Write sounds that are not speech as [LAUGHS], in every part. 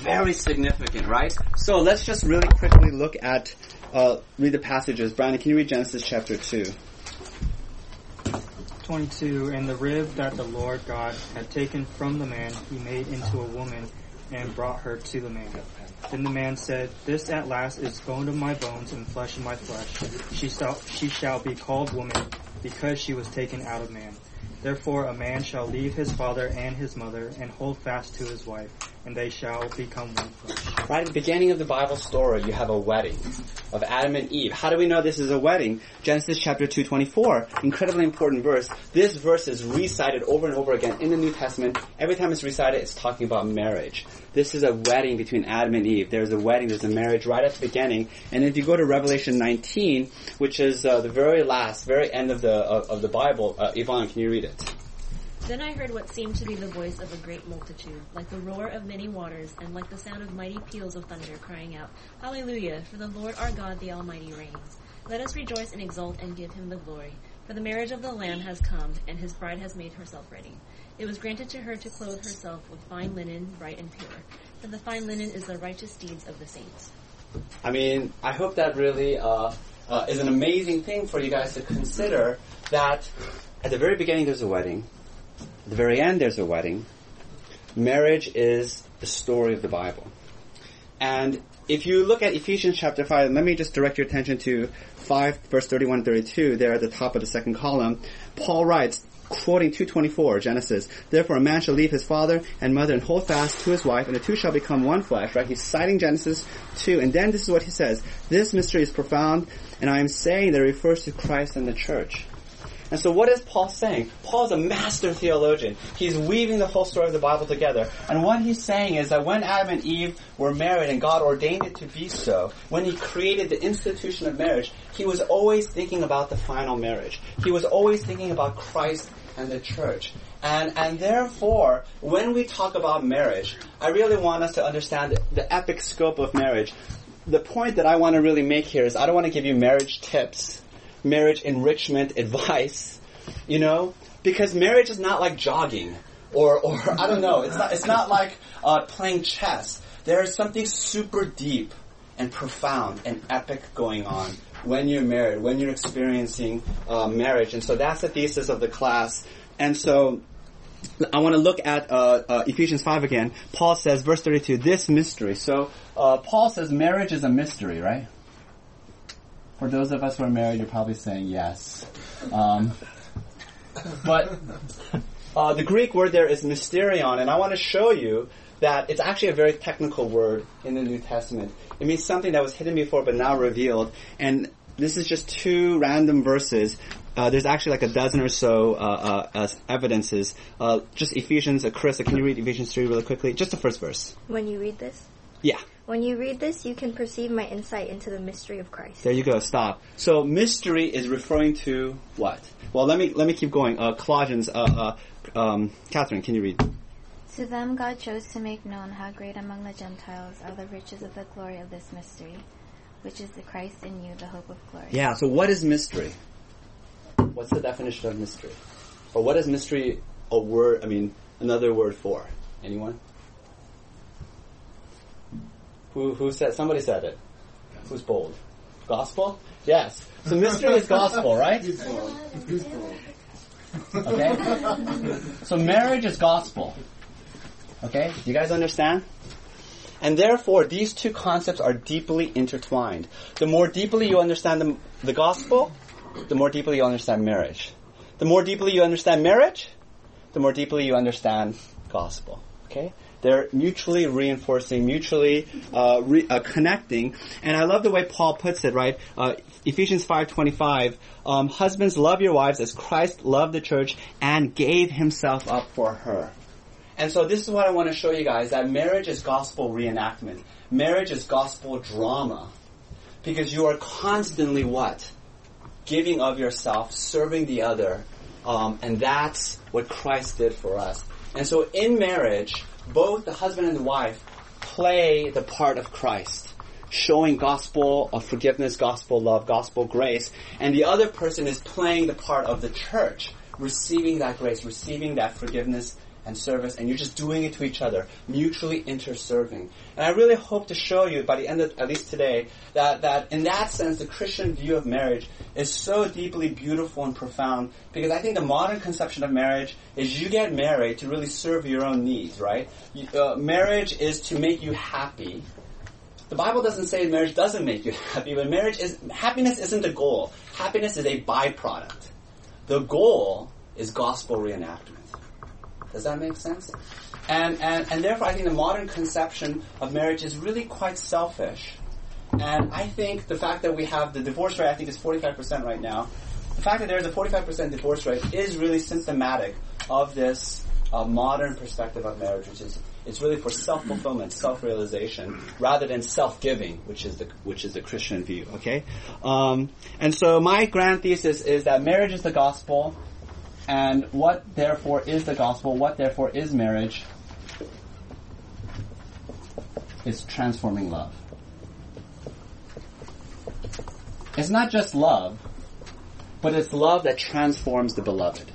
very significant, right? So let's just really quickly look at, uh, read the passages. Brandon, can you read Genesis chapter 2? 22 And the rib that the Lord God had taken from the man, he made into a woman and brought her to the man. Then the man said, This at last is bone of my bones and flesh of my flesh. She shall, she shall be called woman because she was taken out of man. Therefore a man shall leave his father and his mother and hold fast to his wife, and they shall become one flesh. Right at the beginning of the Bible story, you have a wedding of Adam and Eve. How do we know this is a wedding? Genesis chapter 224, incredibly important verse. This verse is recited over and over again in the New Testament. Every time it's recited, it's talking about marriage. This is a wedding between Adam and Eve. There's a wedding, there's a marriage right at the beginning. And if you go to Revelation 19, which is uh, the very last, very end of the of, of the Bible, uh, Yvonne, can you read it? Then I heard what seemed to be the voice of a great multitude, like the roar of many waters, and like the sound of mighty peals of thunder, crying out, Hallelujah! For the Lord our God, the Almighty, reigns. Let us rejoice and exult and give him the glory. For the marriage of the Lamb has come, and his bride has made herself ready. It was granted to her to clothe herself with fine linen, bright and pure. For the fine linen is the righteous deeds of the saints. I mean, I hope that really uh, uh, is an amazing thing for you guys to consider that at the very beginning there's a wedding, the very end there's a wedding. Marriage is the story of the Bible. And if you look at Ephesians chapter 5, let me just direct your attention to 5 verse 31 32 there at the top of the second column. Paul writes, quoting 224 Genesis, therefore a man shall leave his father and mother and hold fast to his wife and the two shall become one flesh, right? He's citing Genesis 2 and then this is what he says, this mystery is profound and I am saying that it refers to Christ and the church. And so what is Paul saying? Paul is a master theologian. He's weaving the whole story of the Bible together. And what he's saying is that when Adam and Eve were married and God ordained it to be so, when he created the institution of marriage, he was always thinking about the final marriage. He was always thinking about Christ and the church. And, and therefore, when we talk about marriage, I really want us to understand the epic scope of marriage. The point that I want to really make here is I don't want to give you marriage tips marriage enrichment advice, you know, because marriage is not like jogging or, or I don't know. It's not, it's not like uh, playing chess. There is something super deep and profound and epic going on when you're married, when you're experiencing uh, marriage. And so that's the thesis of the class. And so I want to look at uh, uh, Ephesians 5 again. Paul says, verse 32, this mystery. So uh, Paul says marriage is a mystery, right? For those of us who are married, you're probably saying yes. Um, but uh, the Greek word there is mysterion, and I want to show you that it's actually a very technical word in the New Testament. It means something that was hidden before but now revealed. And this is just two random verses. Uh, there's actually like a dozen or so uh, uh, evidences. Uh, just Ephesians, uh, Carissa, can you read Ephesians 3 really quickly? Just the first verse. When you read this? Yeah. When you read this, you can perceive my insight into the mystery of Christ. There you go. Stop. So mystery is referring to what? Well, let me let me keep going. Uh, Colossians. Uh, uh, um, Catherine, can you read? To them God chose to make known how great among the Gentiles are the riches of the glory of this mystery, which is the Christ in you, the hope of glory. Yeah. So what is mystery? What's the definition of mystery? Or what is mystery a word? I mean, another word for? Anyone? Who, who said, somebody said it. Who's bold? Gospel? Yes. So mystery is gospel, right? Okay? So marriage is gospel. Okay? You guys understand? And therefore, these two concepts are deeply intertwined. The more deeply you understand the, the gospel, the more deeply you understand marriage. The more deeply you understand marriage, the more deeply you understand gospel. Okay? They're mutually reinforcing, mutually uh, re- uh, connecting. And I love the way Paul puts it, right? Uh, Ephesians 5.25, um, husbands love your wives as Christ loved the church and gave himself up for her. And so this is what I want to show you guys, that marriage is gospel reenactment. Marriage is gospel drama. Because you are constantly what? Giving of yourself, serving the other. Um, and that's what Christ did for us. And so in marriage, both the husband and the wife play the part of Christ, showing gospel of forgiveness, gospel love, gospel grace, and the other person is playing the part of the church, receiving that grace, receiving that forgiveness and service, and you're just doing it to each other, mutually interserving. And I really hope to show you by the end of, at least today, that, that in that sense, the Christian view of marriage is so deeply beautiful and profound, because I think the modern conception of marriage is you get married to really serve your own needs, right? You, uh, marriage is to make you happy, the Bible doesn't say marriage doesn't make you [LAUGHS] happy, but marriage is, happiness isn't the goal. Happiness is a byproduct. The goal is gospel reenactment. Does that make sense? And, and, and therefore I think the modern conception of marriage is really quite selfish. And I think the fact that we have the divorce rate, I think is 45% right now. The fact that there's a 45% divorce rate is really symptomatic of this uh, modern perspective of marriage, which is it's really for self-fulfillment, self-realization, rather than self-giving, which is the which is the Christian view. Okay, um, and so my grand thesis is that marriage is the gospel, and what therefore is the gospel? What therefore is marriage? Is transforming love. It's not just love, but it's love that transforms the beloved.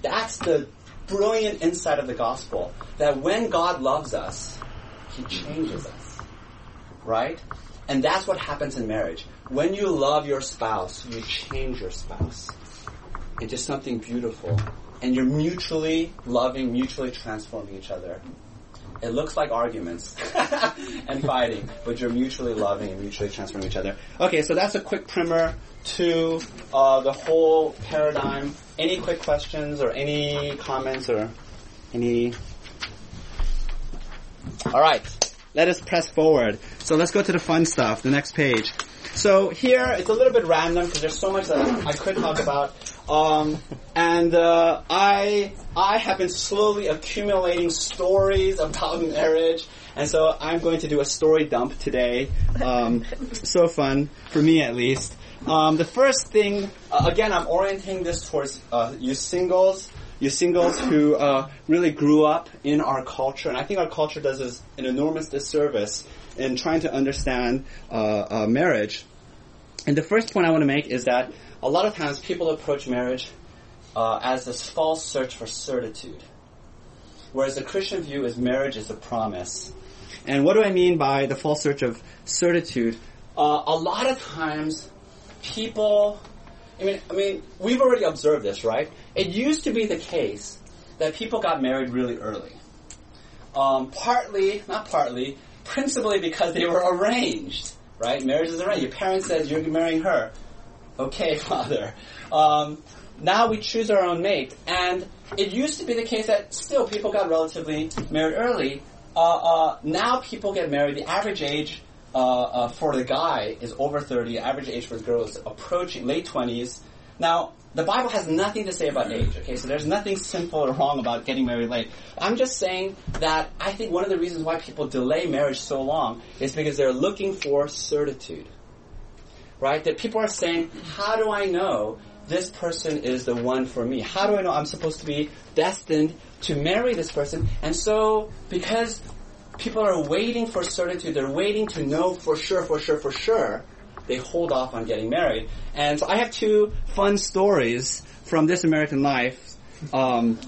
That's the brilliant insight of the gospel that when God loves us, He changes us. Right? And that's what happens in marriage. When you love your spouse, you change your spouse into something beautiful. And you're mutually loving, mutually transforming each other. It looks like arguments [LAUGHS] and fighting, but you're mutually loving and mutually transforming each other. Okay, so that's a quick primer to uh, the whole paradigm. Any quick questions or any comments or any? All right, let us press forward. So let's go to the fun stuff. The next page. So here it's a little bit random because there's so much that I could talk about. Um, and uh, I I have been slowly accumulating stories about marriage, and so I'm going to do a story dump today. Um, [LAUGHS] so fun for me at least. Um, the first thing, uh, again, I'm orienting this towards uh, you singles, you singles who uh, really grew up in our culture, and I think our culture does us an enormous disservice in trying to understand uh, uh, marriage. And the first point I want to make is that a lot of times people approach marriage uh, as this false search for certitude. Whereas the Christian view is marriage is a promise. And what do I mean by the false search of certitude? Uh, a lot of times, people, I mean, I mean, we've already observed this, right? It used to be the case that people got married really early. Um, partly, not partly, principally because they were arranged, right? Marriage is arranged. Your parents said you're marrying her. Okay, [LAUGHS] father. Um, now we choose our own mate, and it used to be the case that still people got relatively married early. Uh, uh, now people get married. The average age uh, uh for the guy is over 30. The Average age for the girl is approaching late 20s. Now, the Bible has nothing to say about age, okay? So there's nothing sinful or wrong about getting married late. I'm just saying that I think one of the reasons why people delay marriage so long is because they're looking for certitude. Right? That people are saying, how do I know this person is the one for me? How do I know I'm supposed to be destined to marry this person? And so, because people are waiting for certitude, they're waiting to know for sure, for sure, for sure, they hold off on getting married. And so I have two fun stories from This American Life. Um,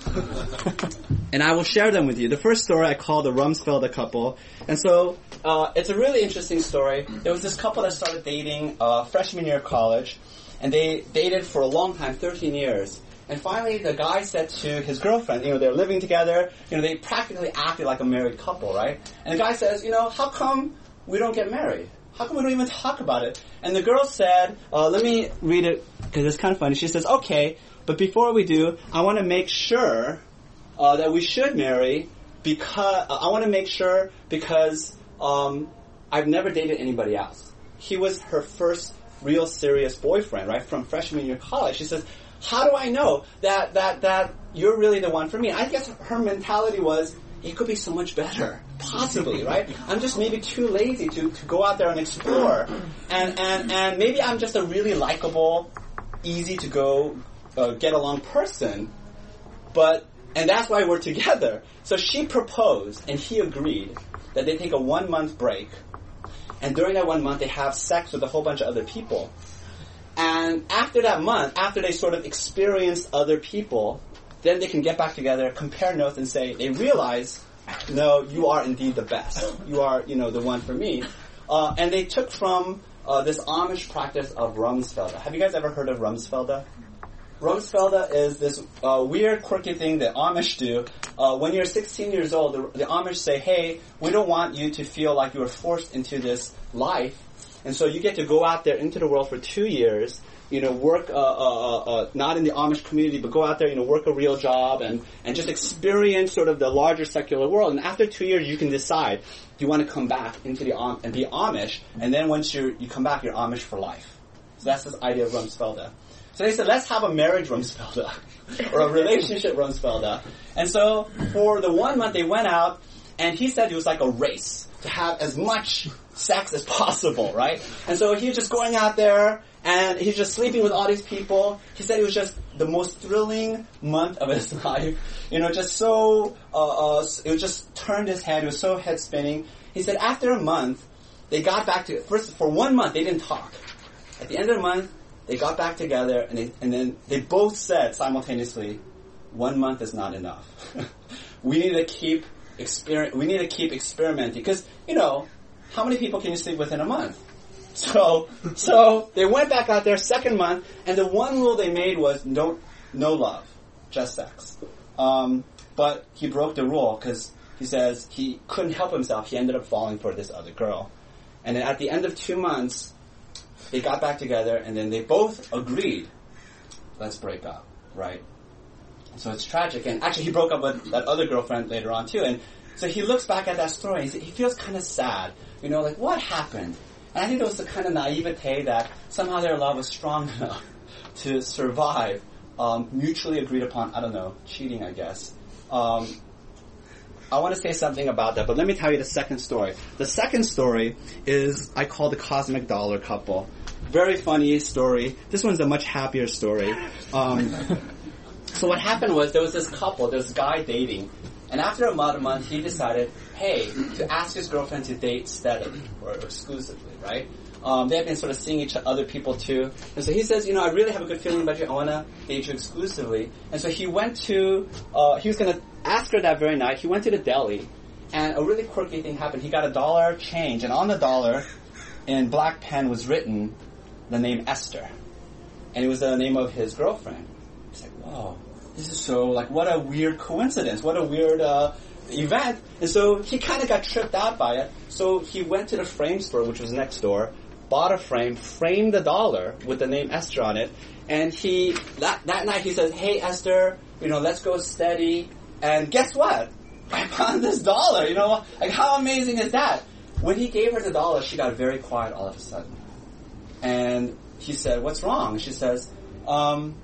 and I will share them with you. The first story I call the Rumsfeld couple. And so, uh, it's a really interesting story. There was this couple that started dating uh, freshman year of college, and they dated for a long time, 13 years. And finally, the guy said to his girlfriend, you know, they're living together, you know, they practically acted like a married couple, right? And the guy says, you know, how come we don't get married? How come we don't even talk about it? And the girl said, uh, let me read it because it's kind of funny. She says, okay, but before we do, I want to make sure uh, that we should marry because I want to make sure because um, I've never dated anybody else. He was her first real serious boyfriend, right, from freshman year college. She says, how do I know that that that you're really the one for me? I guess her mentality was, it could be so much better. Possibly, right? [LAUGHS] I'm just maybe too lazy to, to go out there and explore. And, and, and maybe I'm just a really likable, easy to go, get along person. But, and that's why we're together. So she proposed and he agreed that they take a one month break. And during that one month, they have sex with a whole bunch of other people. And after that month, after they sort of experienced other people, then they can get back together, compare notes, and say they realize, no, you are indeed the best. You are, you know, the one for me. Uh, and they took from uh, this Amish practice of Rumspringa. Have you guys ever heard of Rumspringa? Rumspringa is this uh, weird, quirky thing that Amish do. Uh, when you're 16 years old, the, the Amish say, "Hey, we don't want you to feel like you were forced into this life, and so you get to go out there into the world for two years." You know, work uh, uh, uh, not in the Amish community, but go out there, you know, work a real job and, and just experience sort of the larger secular world. And after two years, you can decide do you want to come back into the Am- and be Amish, and then once you you come back, you're Amish for life. So that's this idea of Rumspringa. So they said, let's have a marriage Rumspringa [LAUGHS] or a relationship Rumspringa. And so for the one month, they went out, and he said it was like a race to have as much sex as possible, right? And so he was just going out there, and he's just sleeping with all these people. He said it was just the most thrilling month of his [LAUGHS] life. You know, just so, uh, uh, it was just turned his head. It was so head spinning. He said after a month, they got back to, first, for one month, they didn't talk. At the end of the month, they got back together and, they, and then they both said simultaneously, one month is not enough. [LAUGHS] we need to keep exper- we need to keep experimenting because you know how many people can you sleep with in a month? [LAUGHS] So so they went back out there second month, and the one rule they made was don't no love, just sex. Um, but he broke the rule because he says he couldn't help himself. He ended up falling for this other girl, and then at the end of two months, they got back together, and then they both agreed, let's break up, right? So it's tragic. And actually, he broke up with that other girlfriend later on too. And so he looks back at that story. And he feels kind of sad. You know, like what happened? And I think it was the kind of naivete that somehow their love was strong [LAUGHS] enough to survive um, mutually agreed upon. I don't know, cheating, I guess. Um, I want to say something about that, but let me tell you the second story. The second story is I call the cosmic dollar couple. Very funny story. This one's a much happier story. Um, [LAUGHS] so what happened was there was this couple, this guy dating, and after about a month, he decided, hey, to ask his girlfriend to date steadily or exclusively, right? Um, they have been sort of seeing each other people too, and so he says, you know, I really have a good feeling about you. I want to date you exclusively. And so he went to, uh, he was going to ask her that very night. He went to the deli, and a really quirky thing happened. He got a dollar change, and on the dollar, in black pen, was written the name Esther, and it was the name of his girlfriend. He's like, whoa, this is so like what a weird coincidence, what a weird uh, event. And so he kind of got tripped out by it. So he went to the frame store, which was next door, bought a frame, framed the dollar with the name Esther on it, and he that that night he says, "Hey Esther, you know, let's go steady." And guess what? [LAUGHS] I found this dollar. You know, like how amazing is that? When he gave her the dollar, she got very quiet all of a sudden, and he said, "What's wrong?" She says, um,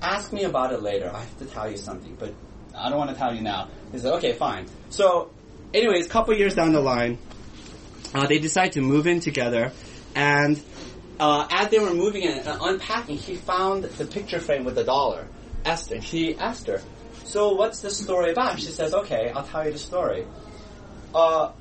"Ask me about it later. I have to tell you something, but I don't want to tell you now." He said, "Okay, fine." So, anyways, a couple years down the line, uh, they decide to move in together, and uh, as they were moving in and unpacking, he found the picture frame with the dollar. Esther. He asked her, "So what's the story about?" She says, "Okay, I'll tell you the story." Uh,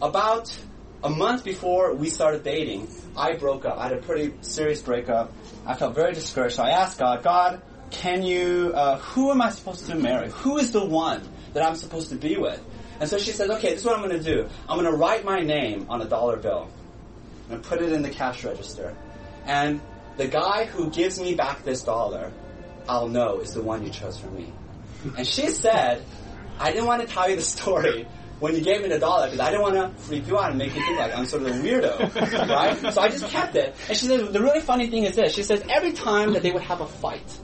about a month before we started dating, I broke up. I had a pretty serious breakup. I felt very discouraged. So I asked God, God, can you, uh, who am I supposed to marry? Who is the one that I'm supposed to be with? And so she says, okay, this is what I'm going to do. I'm going to write my name on a dollar bill and put it in the cash register. And the guy who gives me back this dollar, I'll know is the one you chose for me. And she said, I didn't want to tell you the story when you gave me the dollar because I didn't want to freak you out and make you think like I'm sort of a weirdo, [LAUGHS] right? So I just kept it. And she said, the really funny thing is this. She says every time that they would have a fight,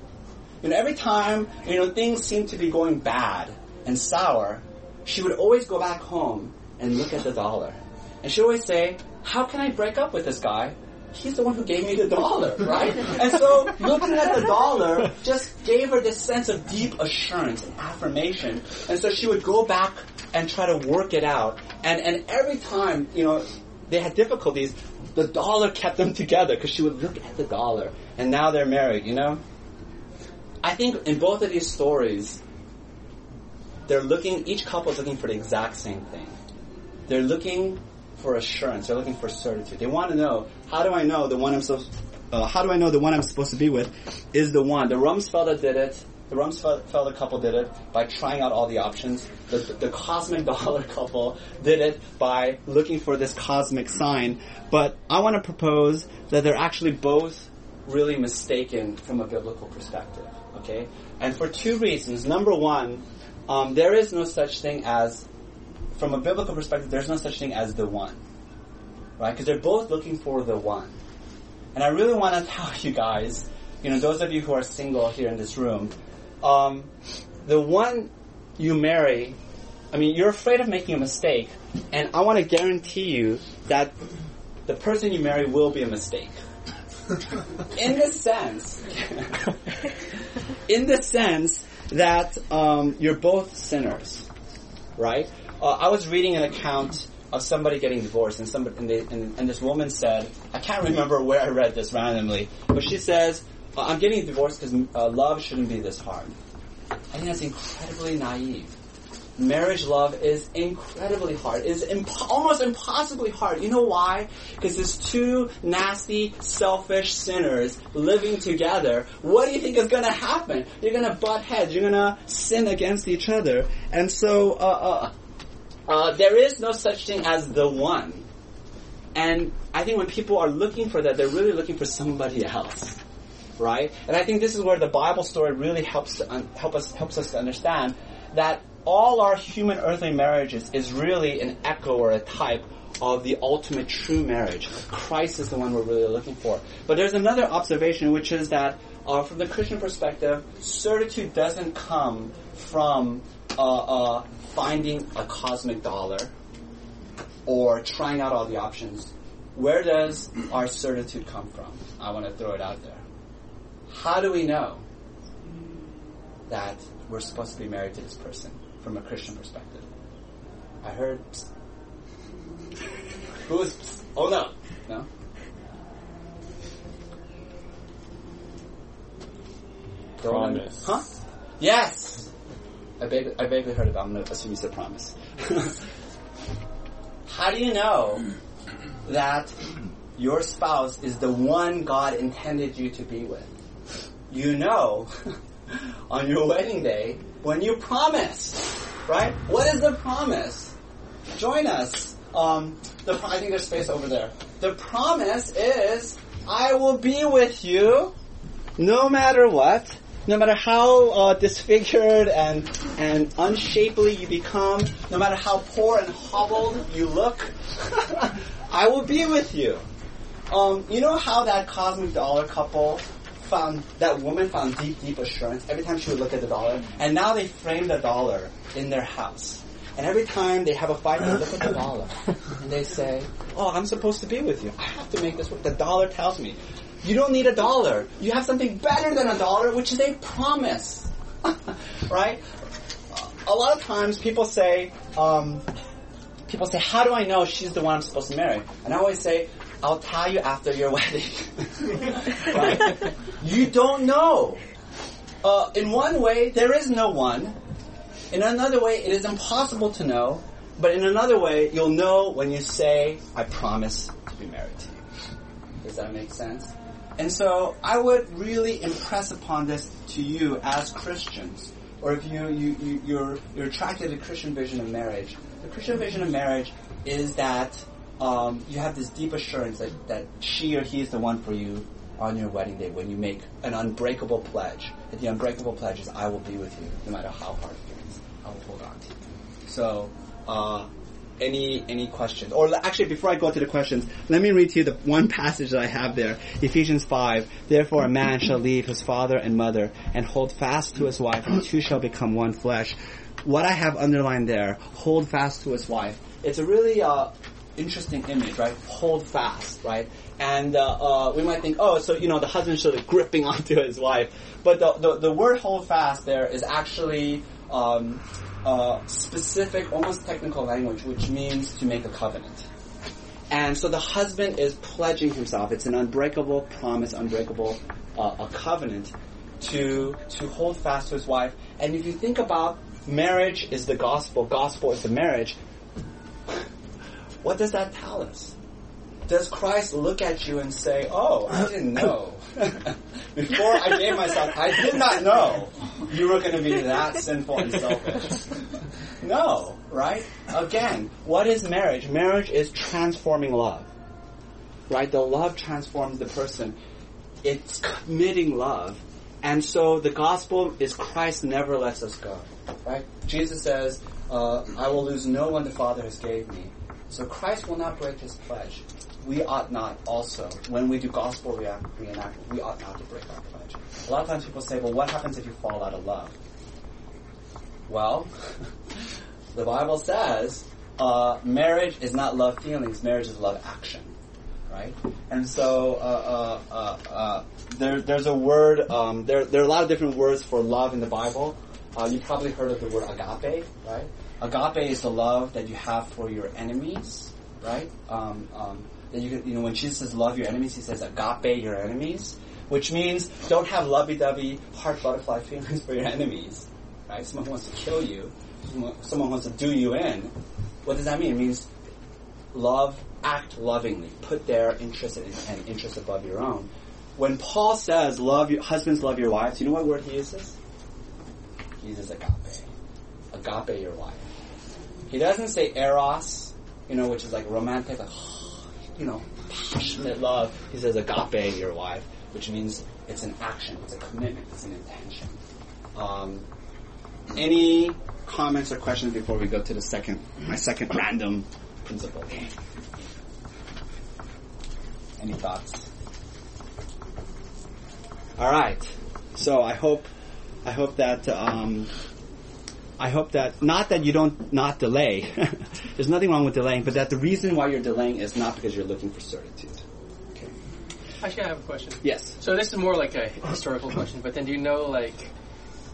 you know, every time, you know, things seemed to be going bad and sour, she would always go back home and look at the dollar. And she would always say, how can I break up with this guy? He's the one who gave me the dollar, right? and so looking at the dollar just gave her this sense of deep assurance and affirmation. And so she would go back and try to work it out. And, and every time, you know, they had difficulties, the dollar kept them together because she would look at the dollar. And now they're married, you know? I think in both of these stories, they're looking, each couple is looking for the exact same thing. They're looking for assurance. They're looking for certitude. They want to know, how do I know the one I'm supposed, uh, how do I know the one I'm supposed to be with is the one? The Rumsfelder did it. The Rumsfeld couple did it by trying out all the options. The, the, the cosmic [LAUGHS] dollar couple did it by looking for this cosmic sign. But I want to propose that they're actually both really mistaken from a biblical perspective. Okay? And for two reasons. Number one, um, there is no such thing as, from a biblical perspective, there's no such thing as the one. Right? Because they're both looking for the one. And I really want to tell [LAUGHS] you guys, you know, those of you who are single here in this room, um, the one you marry, I mean, you're afraid of making a mistake, and I want to guarantee you that the person you marry will be a mistake. [LAUGHS] in the sense, [LAUGHS] in the sense that um, you're both sinners, right? Uh, I was reading an account of somebody getting divorced, and somebody and, they, and, and, this woman said, I can't remember where I read this randomly, but she says, I'm getting divorced because uh, love shouldn't be this hard. I think that's incredibly naive. Marriage love is incredibly hard. It's imp- almost impossibly hard. You know why? Because it's two nasty, selfish sinners living together. What do you think is going to happen? You're going to butt heads. You're going to sin against each other. And so, uh, uh, uh, there is no such thing as the one. And I think when people are looking for that, they're really looking for somebody else right? And I think this is where the Bible story really helps un- help us helps us to understand that all our human earthly marriages is really an echo or a type of the ultimate true marriage. Christ is the one we're really looking for. But there's another observation, which is that uh, from the Christian perspective, certitude doesn't come from uh, uh, finding a cosmic dollar or trying out all the options. Where does our certitude come from? I want to throw it out there. How do we know that we're supposed to be married to this person from a Christian perspective? I heard. Who's? Oh no, no. Promise. Huh? Yes. I vaguely, I vaguely heard it. I'm going to assume you said promise. [LAUGHS] How do you know that your spouse is the one God intended you to be with? you know [LAUGHS] on your wedding day when you promise, right? What is the promise? Join us. Um, the, I think there's space over there. The promise is, I will be with you no matter what, no matter how uh, disfigured and and unshapely you become, no matter how poor and hobbled you look, [LAUGHS] I will be with you. Um, you know how that cosmic dollar couple found that woman found deep, deep assurance every time she would look at the dollar, and now they frame the dollar in their house. And every time they have a fight, they look at the dollar [LAUGHS] and they say, "Oh, I'm supposed to be with you. I have to make this work." The dollar tells me, "You don't need a dollar. You have something better than a dollar, which is a promise." [LAUGHS] right? A lot of times, people say, um, "People say, how do I know she's the one I'm supposed to marry?" And I always say, I'll tell you after your [LAUGHS] wedding. [LAUGHS] You don't know. Uh, in one way, there is no one. In another way, it is impossible to know. But in another way, you'll know when you say, I promise to be married to you. Does that make sense? And so I would really impress upon this to you as Christians, or if you, you, you, you're, you're attracted to the Christian vision of marriage. The Christian vision of marriage is that um, you have this deep assurance that, that she or he is the one for you on your wedding day when you make an unbreakable pledge. And the unbreakable pledge is, I will be with you no matter how hard it gets. I will hold on to you. So, uh, any any questions? Or actually, before I go to the questions, let me read to you the one passage that I have there. Ephesians 5. Therefore a man shall leave his father and mother and hold fast to his wife, and two shall become one flesh. What I have underlined there, hold fast to his wife. It's a really uh, interesting image, right? Hold fast, right? And uh, uh, we might think, oh, so you know, the husband should be gripping [LAUGHS] onto his wife, but the the, the word hold fast there is actually um, uh, specific, almost technical language, which means to make a covenant. And so the husband is pledging himself. It's an unbreakable promise, unbreakable uh, a covenant to to hold fast to his wife. And if you think about marriage is the gospel, gospel is the marriage. What does that tell us? does Christ look at you and say, "Oh, I didn't know [LAUGHS] before I gave myself, I did not know you were going to be that sinful and selfish"? [LAUGHS] No, right? Again, what is marriage? Marriage is transforming love, right? The love transforms the person. It's committing love. And so the gospel is Christ never lets us go, right? Jesus says, uh, I will lose no one the Father has gave me. So Christ will not break his pledge. We ought not also, when we do gospel reenactment, we ought not to break our pledge. A lot of times people say, well, what happens if you fall out of love? Well, [LAUGHS] the Bible says uh, marriage is not love feelings, marriage is love action. Right? And so uh, uh, uh, uh there, there's a word, um, there, there are a lot of different words for love in the Bible. Uh, you probably heard of the word agape, right? Agape is the love that you have for your enemies, right? Um, um, that you, you know, when Jesus says love your enemies, he says agape your enemies, which means don't have lovey-dovey heart butterfly [LAUGHS] feelings for your enemies, right? Someone who wants to kill you, someone, someone wants to do you in. What does that mean? It means love, act lovingly, put their interest and, and above your own. When Paul says love your husbands love your wives, you know what word he uses? He uses agape. Agape your wife. He doesn't say eros, you know, which is like romantic, like you know, passionate love. He says agape your wife, which means it's an action, it's a commitment, it's an intention. Um, any comments or questions before we go to the second, my second random principle? Any thoughts? All right. So I hope, I hope that, um, I hope that not that you don't not delay. [LAUGHS] There's nothing wrong with delaying, but that the reason why you're delaying is not because you're looking for certitude. Okay. Actually, I have a question. Yes. So this is more like a historical question, but then do you know, like,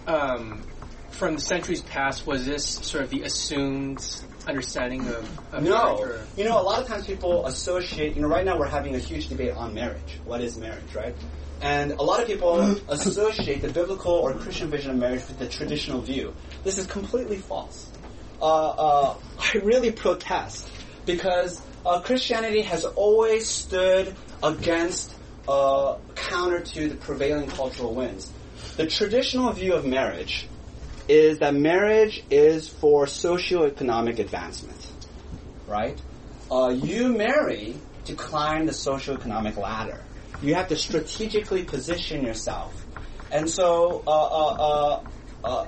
um, from the centuries past, was this sort of the assumed understanding of, of no. You know, a lot of times people associate. You know, right now we're having a huge debate on marriage. What is marriage, right? And a lot of people associate the biblical or Christian vision of marriage with the traditional view. This is completely false. Uh, uh, I really protest because uh, Christianity has always stood against, uh, counter to the prevailing cultural winds. The traditional view of marriage is that marriage is for socioeconomic advancement, right? You marry to climb the socioeconomic ladder you have to strategically position yourself. And so, uh, uh, uh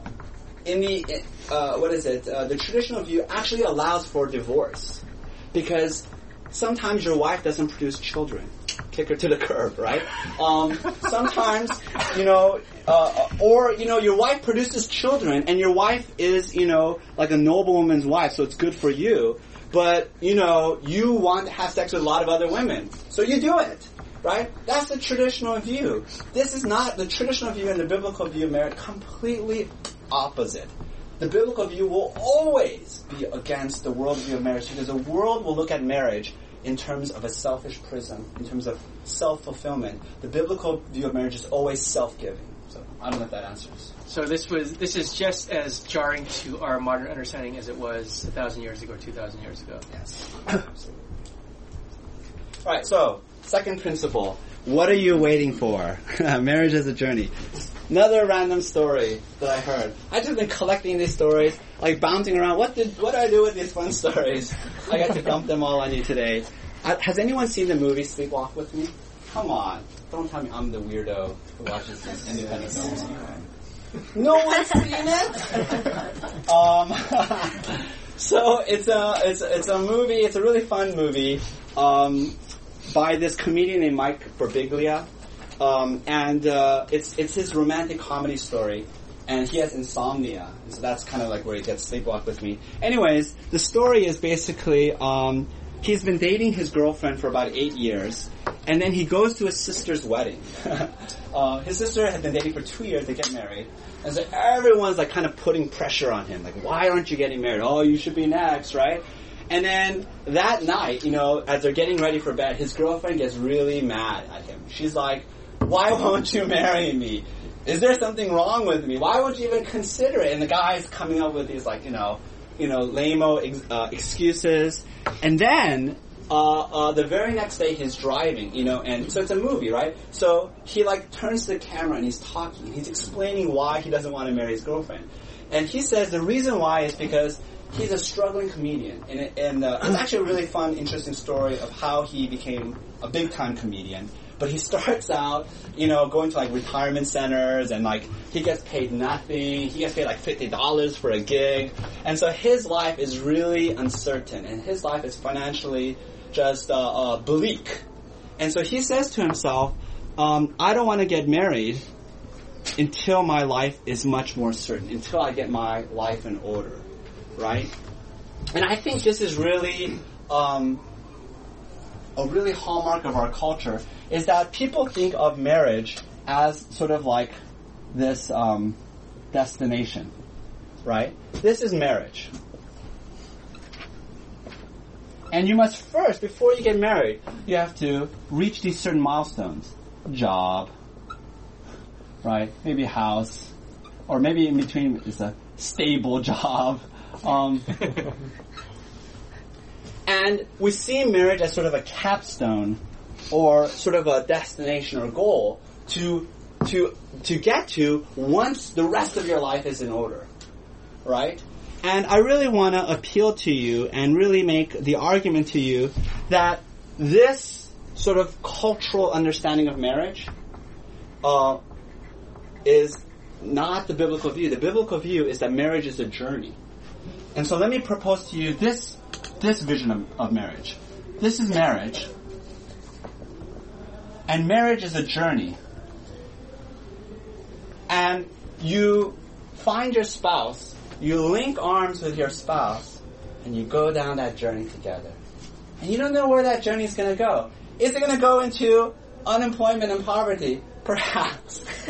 in the uh, what is it? the traditional view actually allows for divorce because sometimes your wife doesn't produce children. Kick her to the curb, right? Um, sometimes, you know, uh, or you know, your wife produces children, and your wife is, you know, like a noblewoman's wife, so it's good for you. But you know, you want to have sex with a lot of other women, so you do it right? That's the traditional view. This is not the traditional view and the biblical view of marriage completely opposite. The biblical view will always be against the world view of marriage because the world will look at marriage in terms of a selfish prism, in terms of self-fulfillment. The biblical view of marriage is always self-giving. So I don't know if that answers. So this was this is just as jarring to our modern understanding as it was a thousand years ago, two thousand years ago. Yes. [COUGHS] All right. So Second principle. What are you waiting for? [LAUGHS] Marriage is a journey. Another random story that I heard. I've just been collecting these stories, like bouncing around. What did what do I do with these fun stories? I got to dump them all on you today. Uh, has anyone seen the movie Sleepwalk with Me? Come on, don't tell me I'm the weirdo who watches these independent films. No one's seen it. [LAUGHS] um, [LAUGHS] so it's a it's it's a movie. It's a really fun movie. Um, by this comedian named Mike Birbiglia. Um, and uh, it's it's his romantic comedy story, and he has insomnia, so that's kind of like where he gets sleepwalk with me. Anyways, the story is basically um, he's been dating his girlfriend for about eight years, and then he goes to his sister's wedding. [LAUGHS] uh, his sister had been dating for two years; they get married, and so everyone's like kind of putting pressure on him, like, "Why aren't you getting married? Oh, you should be next, right?" And then that night, you know, as they're getting ready for bed, his girlfriend gets really mad at him. She's like, why won't you marry me? Is there something wrong with me? Why won't you even consider it? And the guy's coming up with these like, you know, you know, lame uh, excuses. And then, uh, uh, the very next day he's driving, you know, and so it's a movie, right? So he like turns to the camera and he's talking. He's explaining why he doesn't want to marry his girlfriend, and he says the reason why is because he's a struggling comedian, and, it, and uh, it's actually a really fun, interesting story of how he became a big time comedian. But he [LAUGHS] starts out, you know, going to like retirement centers and like he gets paid nothing. He gets paid like fifty dollars for a gig, and so his life is really uncertain, and his life is financially just uh, uh, bleak. And so he says to himself, um, "I don't want to get married until my life is much more certain, until I get my life in order, right?" And I think this is really um, a really hallmark of our culture is that people think of marriage as sort of like this um, destination, right? This is marriage. And you must first, before you get married, you have to reach these certain milestones. Job, right? Maybe house, or maybe in between is a stable [LAUGHS] job. Um, [LAUGHS] and we see marriage as sort of a capstone or sort of a destination or goal to to to get to once the rest of your life is in order. Right? And I really want to appeal to you and really make the argument to you that this sort of cultural understanding of marriage uh, is not the biblical view. The biblical view is that marriage is a journey. And so let me propose to you this this vision of, of marriage. This is marriage. And marriage is a journey. And you find your spouse, you link arms with your spouse, and you go down that journey together. And you don't know where that journey is going to go. Is it going to go into unemployment and poverty? Perhaps. [LAUGHS]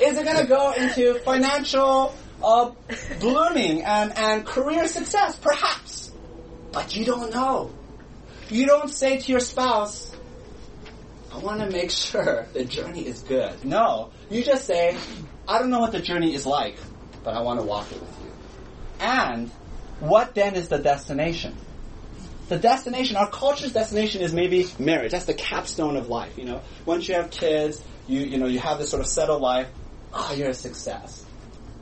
is it going to go into financial uh, blooming and, and career success? Perhaps. But you don't know. You don't say to your spouse, I want to make sure the journey is good. No. You just say, I don't know what the journey is like, but I want to walk it with you. And what then is the destination? The destination, our culture's destination is maybe marriage. That's the capstone of life, you know. Once you have kids, you, you know, you have this sort of settled life, ah, oh, you're a success.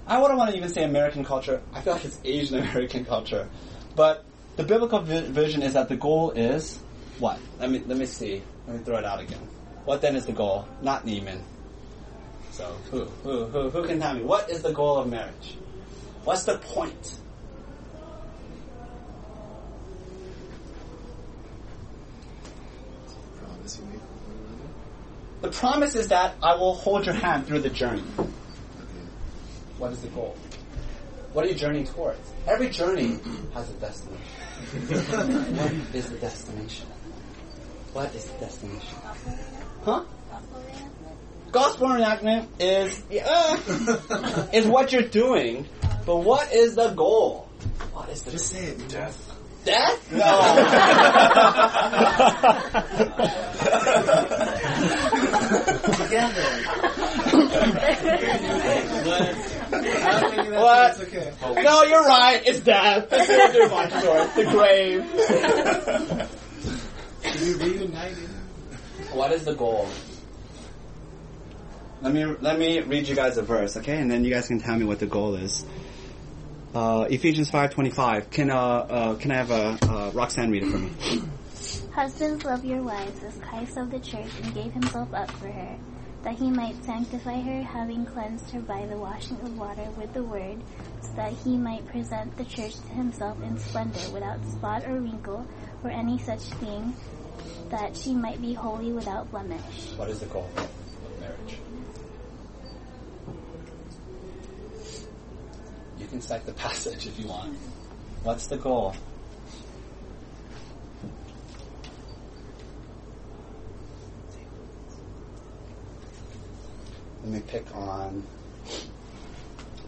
I wouldn't want to even say American culture. I feel like it's Asian [LAUGHS] American culture. But the biblical vi- vision is that the goal is what? Let me, let me see. Let me throw it out again. What then is the goal? Not Neiman. So who, who, who, who can tell me? What is the goal of marriage? What's the point? The promise is that I will hold your hand through the journey. What is the goal? What are you journeying towards? Every journey has a destination. [LAUGHS] what is the destination? What is the destination? Huh? Gospel reenactment is yeah, [LAUGHS] is what you're doing, but what is the goal? What is the Just say it. death? Death? No. [LAUGHS] what? It's okay. No, you're right. It's death. [LAUGHS] It's the grave. You reunited. What is the goal? Let me let me read you guys a verse, okay, and then you guys can tell me what the goal is. Uh, Ephesians five twenty five. Can uh, uh, can I have a uh, Roxanne read it for me? Husbands, love your wives as Christ loved the church and gave himself up for her, that he might sanctify her, having cleansed her by the washing of water with the word, so that he might present the church to himself in splendor, without spot or wrinkle, or any such thing, that she might be holy without blemish. What is the goal of marriage? You can cite the [LAUGHS] passage if you want. What's the goal? Let me pick on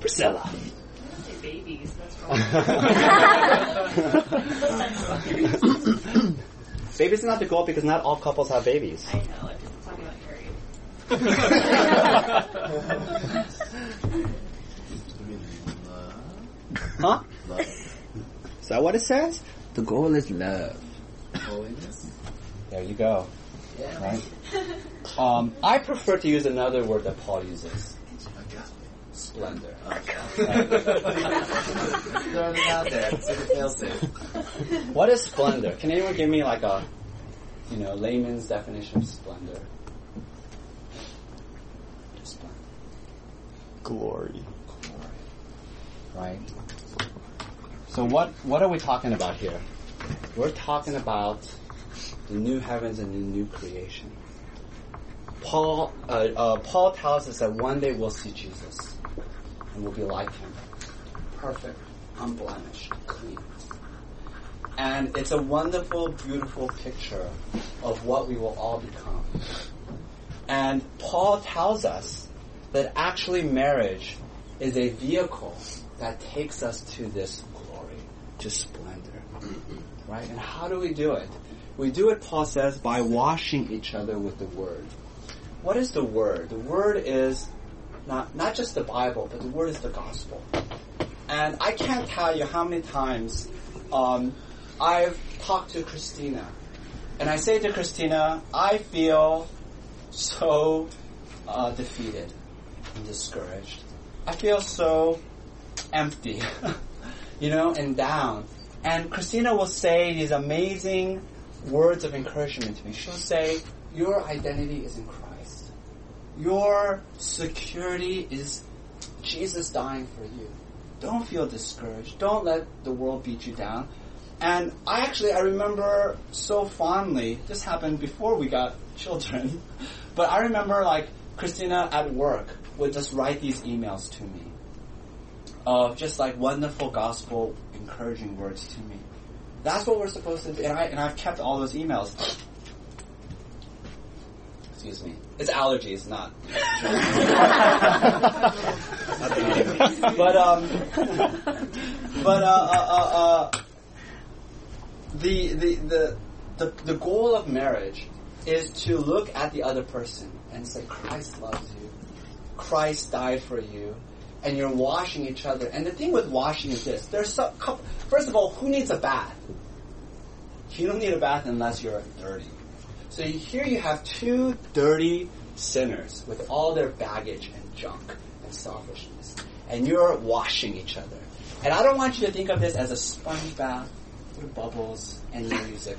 Priscilla. babies. That's wrong. babies are not the goal because not all couples have babies. I know. I'm just talking about Harry. Huh? Is that what it says? The goal is love. Holiness. There you go. Yeah. Right? Um, I prefer to use another word that Paul uses. Splendor. Throwing it out there. It's like a fail safe. What is splendor? Can anyone give me like a, you know, layman's definition of splendor? Splendor. Glory. Right? So what, what are we talking about here? We're talking about the new heavens and the new creation. Paul, uh, uh, Paul tells us that one day we'll see Jesus and we'll be like him. Perfect, unblemished, clean. And it's a wonderful, beautiful picture of what we will all become. And Paul tells us that actually marriage is a vehicle that takes us to this glory, to splendor. Right? And how do we do it? We do it, Paul says, by washing each other with the Word. What is the Word? The Word is not, not just the Bible, but the Word is the gospel. And I can't tell you how many times um, I've talked to Christina. And I say to Christina, I feel so uh, defeated and discouraged. I feel so empty, [LAUGHS] you know, and down. And Christina will say these amazing words of encouragement to me. She'll say, Your identity is in Christ. Your security is Jesus dying for you. Don't feel discouraged. Don't let the world beat you down. And I actually, I remember so fondly, this happened before we got [LAUGHS] children, but I remember like Christina at work would just write these emails to me of just like wonderful gospel encouraging words to me. That's what we're supposed to do. And, I, and I've kept all those emails. Excuse me. It's allergies, not. [LAUGHS] but um, but uh, uh, uh, uh, the, the the the the goal of marriage is to look at the other person and say, Christ loves you. Christ died for you. And you're washing each other. And the thing with washing is this. There's some, first of all, who needs a bath? You don't need a bath unless you're dirty. So here you have two dirty sinners with all their baggage and junk and selfishness. And you're washing each other. And I don't want you to think of this as a sponge bath with bubbles and music,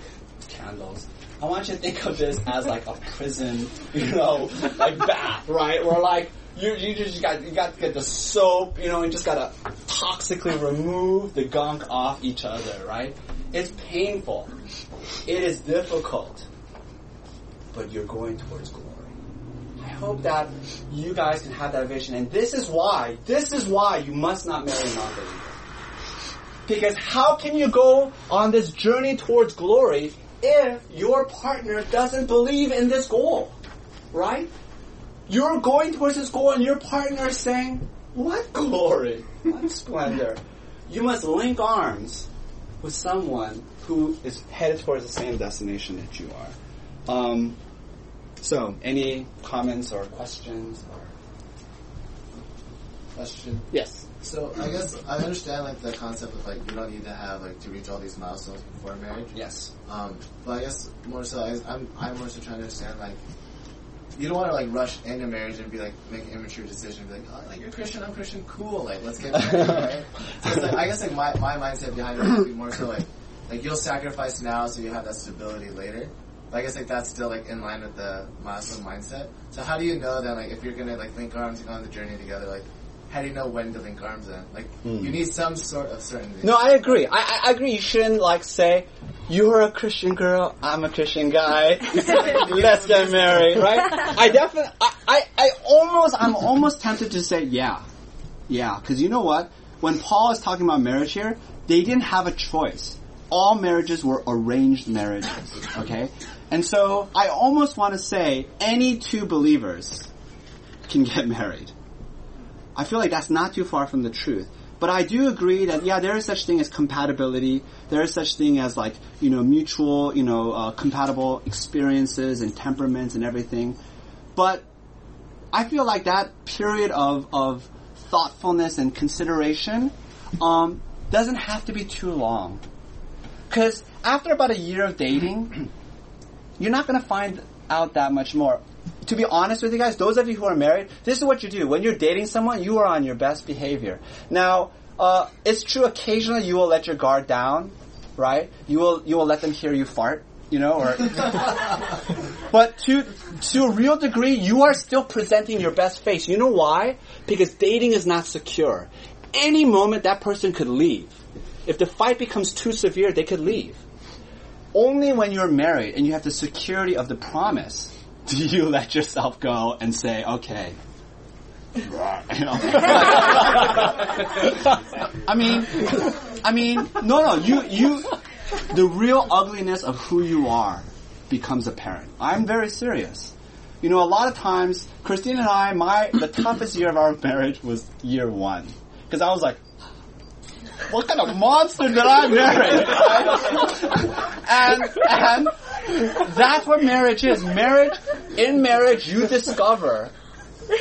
candles. I want you to think of this as like a prison, [LAUGHS] you know, like bath, right? Where like you you just got you got to get the soap, you know, and just gotta toxically remove the gunk off each other, right? It's painful. It is difficult. But you're going towards glory. I hope that you guys can have that vision. And this is why, this is why you must not marry a non-believer. Because how can you go on this journey towards glory if your partner doesn't believe in this goal? Right? You're going towards this goal and your partner is saying, what glory? What [LAUGHS] splendor? You must link arms with someone who is headed towards the same destination that you are. Um, so, any comments or questions or Question. yes? So I guess I understand like the concept of like you don't need to have like to reach all these milestones before marriage. Yes. Um, but I guess more so I, I'm I'm more so trying to understand like you don't want to like rush into marriage and be like make an immature decision, be like oh like you're Christian, I'm Christian, cool, like let's get married. right? [LAUGHS] So it's like, I guess like my my mindset behind it would be more so like like you'll sacrifice now so you have that stability later. But I guess like that's still like in line with the Muslim mindset. So how do you know then like if you're gonna like link arms and go on the journey together, like how do you know when to link arms then? Like hmm. you need some sort of certainty. No, I agree. I, I I agree. You shouldn't like say, "You're a Christian girl, I'm a Christian guy. [LAUGHS] Let's get married." Right? [LAUGHS] I definitely. I, I I almost. I'm almost tempted to say, "Yeah, yeah," because you know what? When Paul is talking about marriage here, they didn't have a choice. All marriages were arranged marriages. Okay, and so I almost want to say any two believers can get [LAUGHS] married. I feel like that's not too far from the truth. But I do agree that yeah, there is such thing as compatibility. There is such thing as like you know mutual, you know, uh, compatible experiences and temperaments and everything. But I feel like that period of of thoughtfulness and consideration um, doesn't have to be too long. Because after about a year of dating, you're not going to find out that much more. To be honest with you guys, those of you who are married, this is what you do. When you're dating someone, you are on your best behavior. Now, uh, it's true occasionally you will let your guard down, right? You will you will let them hear you fart, you know, or [LAUGHS] but to to a real degree, you are still presenting your best face. You know why? Because dating is not secure. Any moment that person could leave. If the fight becomes too severe, they could leave. Only when you're married and you have the security of the promise do you [LAUGHS] let yourself go and say, okay. [LAUGHS] I mean, I mean, no, no, you, you, the real ugliness of who you are becomes apparent. I'm very serious. You know, a lot of times, Christina and I, my, the toughest year of our marriage was year one. Cause I was like, what kind of monster did I marry? and, and that's what marriage is. Marriage, in marriage, you discover,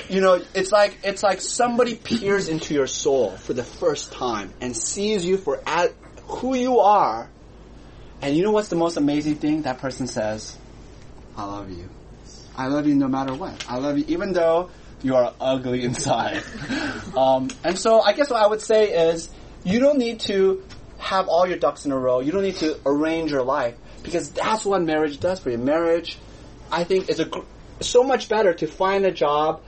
you know, it's like, it's like somebody peers into your soul for the first time and sees you for at, who you are. And you know what's the most amazing thing? That person says, I love you. I love you no matter what. I love you even though you are ugly inside. [LAUGHS] um, and so I guess what I would say is, you don't need to have all your ducks in a row. You don't need to arrange your life because that's what marriage does for you. Marriage, I think, is a gr- so much better to find a job,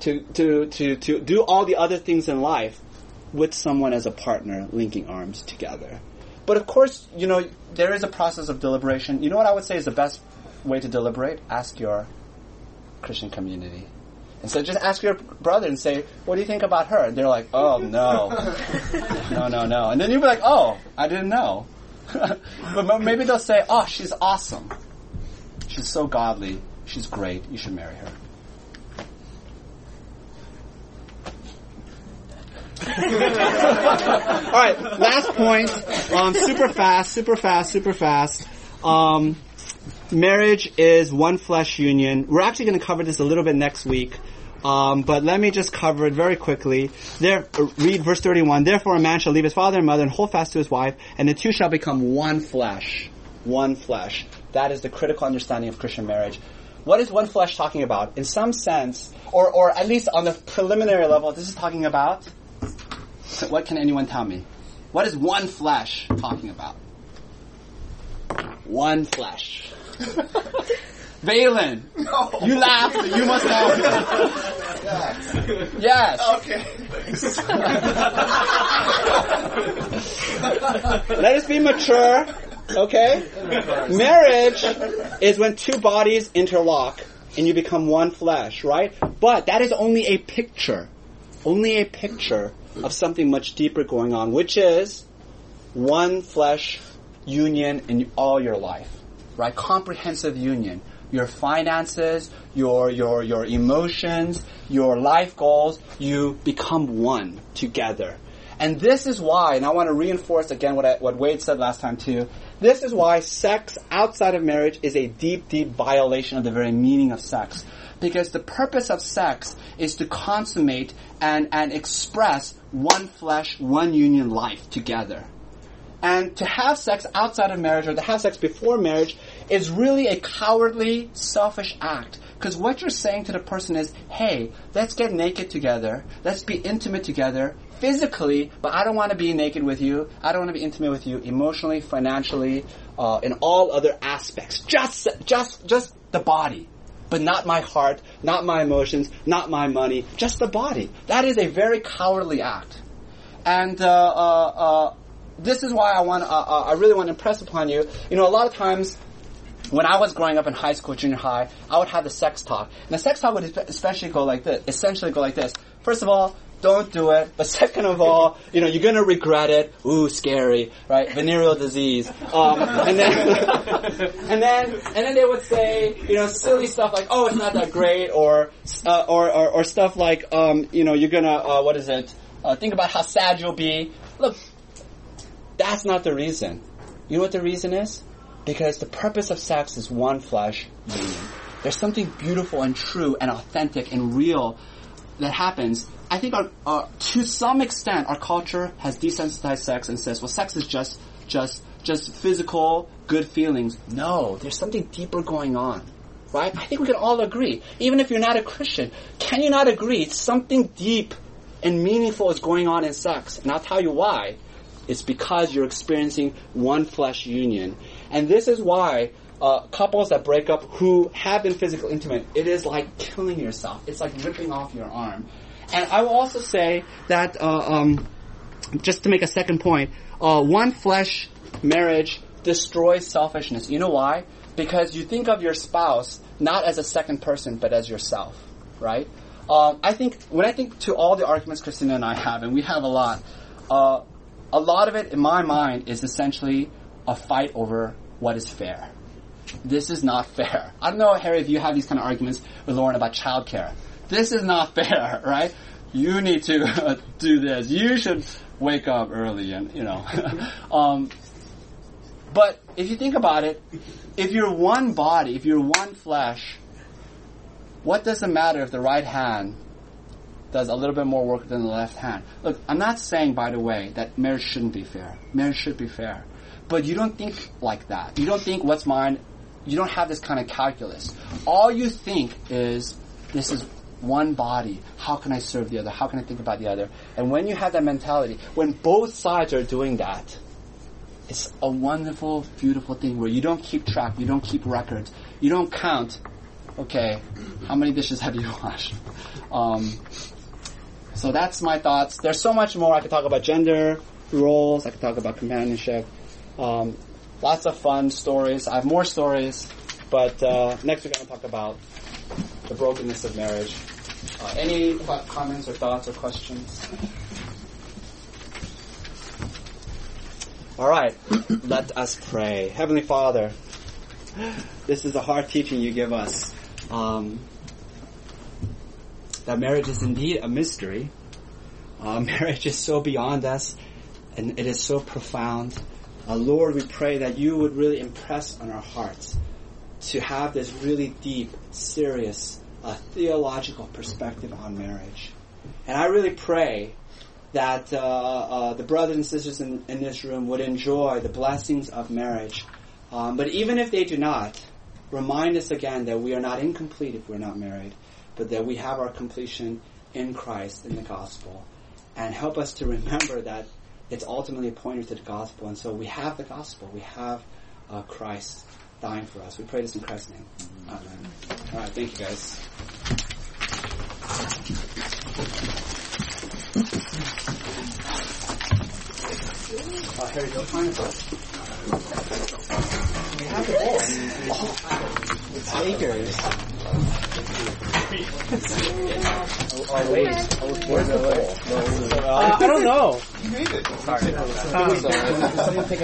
to to to to do all the other things in life with someone as a partner, linking arms together. But of course, you know there is a process of deliberation. You know what I would say is the best way to deliberate? Ask your Christian community. And so just ask your brother and say, what do you think about her? And they're like, oh no. [LAUGHS] no, no, no. And then you'll be like, oh, I didn't know. [LAUGHS] but maybe they'll say, oh, she's awesome. She's so godly. She's great. You should marry her. [LAUGHS] All right, last point. Um, super fast, super fast, super fast. Um, marriage is one flesh union. We're actually going to cover this a little bit next week. Um, but let me just cover it very quickly. There, read verse 31. Therefore a man shall leave his father and mother and hold fast to his wife, and the two shall become one flesh. One flesh. That is the critical understanding of Christian marriage. What is one flesh talking about? In some sense, or, or at least on the preliminary level, this is talking about, [LAUGHS] what can anyone tell me? What is one flesh talking about? One flesh. [LAUGHS] Valen, you laughed. You must know. [LAUGHS] Yes. Okay. [LAUGHS] Let us be mature. Okay? Marriage is when two bodies interlock and you become one flesh, right? But that is only a picture. Only a picture of something much deeper going on, which is one flesh union in all your life, right? Comprehensive union your finances, your, your, your emotions, your life goals, you become one together. And this is why, and I want to reinforce again what, I, what Wade said last time too, this is why sex outside of marriage is a deep, deep violation of the very meaning of sex. Because the purpose of sex is to consummate and, and express one flesh, one union life together. And to have sex outside of marriage or to have sex before marriage is really a cowardly, selfish act. Because what you're saying to the person is, hey, let's get naked together. Let's be intimate together physically, but I don't want to be naked with you. I don't want to be intimate with you emotionally, financially, uh, in all other aspects. Just, just, just the body. But not my heart, not my emotions, not my money, just the body. That is a very cowardly act. And, uh, uh, uh this is why I want, uh, uh, I really want to impress upon you. You know, a lot of times, when I was growing up in high school, junior high, I would have the sex talk. And the sex talk would especially go like this, essentially go like this. First of all, don't do it. But second of all, you know, you're gonna regret it. Ooh, scary, right? Venereal disease. Um, and then, [LAUGHS] and then, and then they would say, you know, silly stuff like, oh, it's not that great, or, uh, or, or, or, stuff like, um, you know, you're gonna, uh, what is it? Uh, think about how sad you'll be. Look, that's not the reason. You know what the reason is? Because the purpose of sex is one flesh union. There's something beautiful and true and authentic and real that happens. I think our, uh, to some extent our culture has desensitized sex and says, well, sex is just just just physical good feelings. No, there's something deeper going on. Right? I think we can all agree. Even if you're not a Christian, can you not agree something deep and meaningful is going on in sex? And I'll tell you why. It's because you're experiencing one flesh union. And this is why uh, couples that break up who have been physically intimate, it is like killing yourself. It's like ripping off your arm. And I will also say that, uh, um, just to make a second point, uh, one flesh marriage destroys selfishness. You know why? Because you think of your spouse not as a second person, but as yourself, right? Um, I think when I think to all the arguments Christina and I have, and we have a lot, uh, a lot of it in my mind is essentially a fight over what is fair. This is not fair. I don't know, Harry, if you have these kind of arguments with Lauren about childcare. This is not [LAUGHS] fair, right? You need to [LAUGHS] do this. You should wake up early and, you know. [LAUGHS] um, but if you think about it, if you're one body, if you're one flesh, what does it matter if the right hand does a little bit more work than the left hand? Look, I'm not saying, by the way, that marriage shouldn't be fair. Marriage should be fair. But you don't think like that. You don't think what's mine, you don't have this kind of calculus. All you think is, this is one body. How can I serve the other? How can I think about the other? And when you have that mentality, when both sides are doing that, it's a wonderful, beautiful thing where you don't keep track, you don't keep records, you don't count. Okay, how many dishes have you [LAUGHS] washed? Um, so that's my thoughts. There's so much more. I could talk about gender roles. I could talk about companionship. Um, lots of fun stories. I have more stories, but uh, next we're going to talk about the brokenness of marriage. Uh, any comments or thoughts or questions? All right, let us pray. Heavenly Father, this is a hard teaching you give us. Um, that marriage is indeed a mystery. Uh, [LAUGHS] marriage is so beyond us, and it is so profound. Uh, Lord, we pray that you would really impress on our hearts to have this really deep, serious, uh, theological perspective on marriage. And I really pray that uh, uh, the brothers and sisters in, in, this room would enjoy the blessings of marriage. Um, but even if they do not, remind us again that we are not incomplete if we're not married, but that we have our completion in Christ, in the gospel. And help us to remember that it's ultimately a pointer to the gospel. And so we have the gospel. We have uh, Christ dying for us. We pray this in Christ's name. Amen. All right, thank you guys. Uh, Harry, go find us. We have the bowl. It's Lakers. wait. Where's the bowl? Uh, I don't know. You made it. Sorry. Um,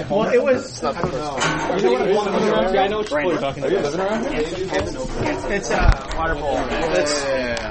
well, it was. I don't know. You know what? I know what you're talking about. Are you living around here? It's, it's a water bowl. It's,